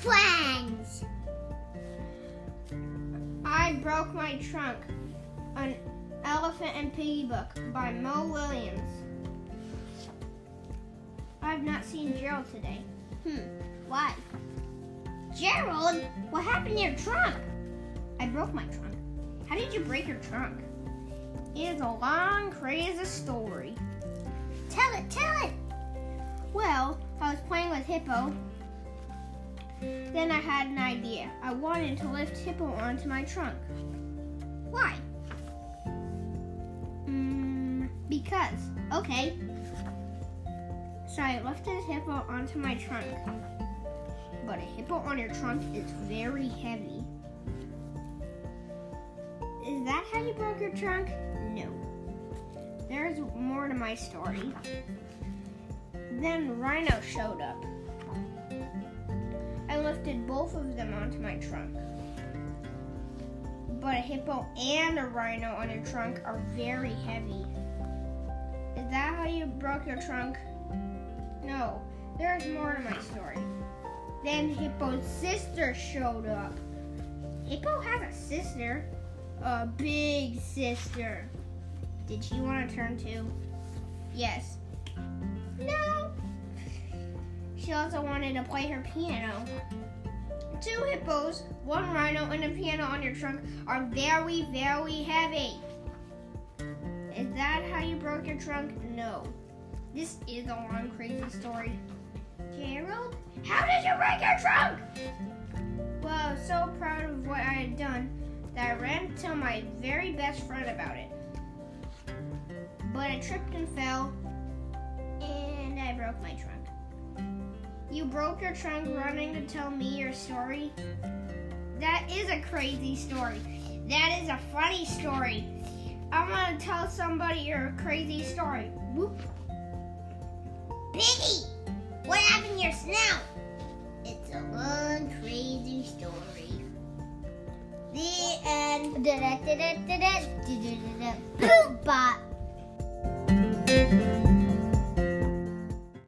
friends. I broke my trunk. An Elephant and Piggie book by Mo Willems. I've not seen Gerald today. Hmm, why? Gerald, what happened to your trunk? I broke my trunk. How did you break your trunk? It is a long, crazy story. Tell it, tell it. Well, playing with Hippo. Then I had an idea. I wanted to lift Hippo onto my trunk. Why? Mm, because. Okay. So I lifted Hippo onto my trunk. But a hippo on your trunk is very heavy. Is that how you broke your trunk? No. There's more to my story. Then Rhino showed up. I lifted both of them onto my trunk. But a hippo and a rhino on your trunk are very heavy. Is that how you broke your trunk? No, there's more to my story. Then Hippo's sister showed up. Hippo has a sister, a big sister. Did she want to turn too? Yes. She also wanted to play her piano. Two hippos, one rhino, and a piano on your trunk are very, very heavy. Is that how you broke your trunk? No. This is a long, crazy story. Gerald, how did you break your trunk? Well, I was so proud of what I had done that I ran to my very best friend about it. But I tripped and fell, and I broke my trunk. You broke your trunk running to tell me your story? That is a crazy story. That is a funny story. I'm gonna tell somebody your crazy story. Whoop. Piggie, what happened to your snout? It's a long, crazy story. The end. Da-da-da-da-da-da, da-da-da-da. Poop bot.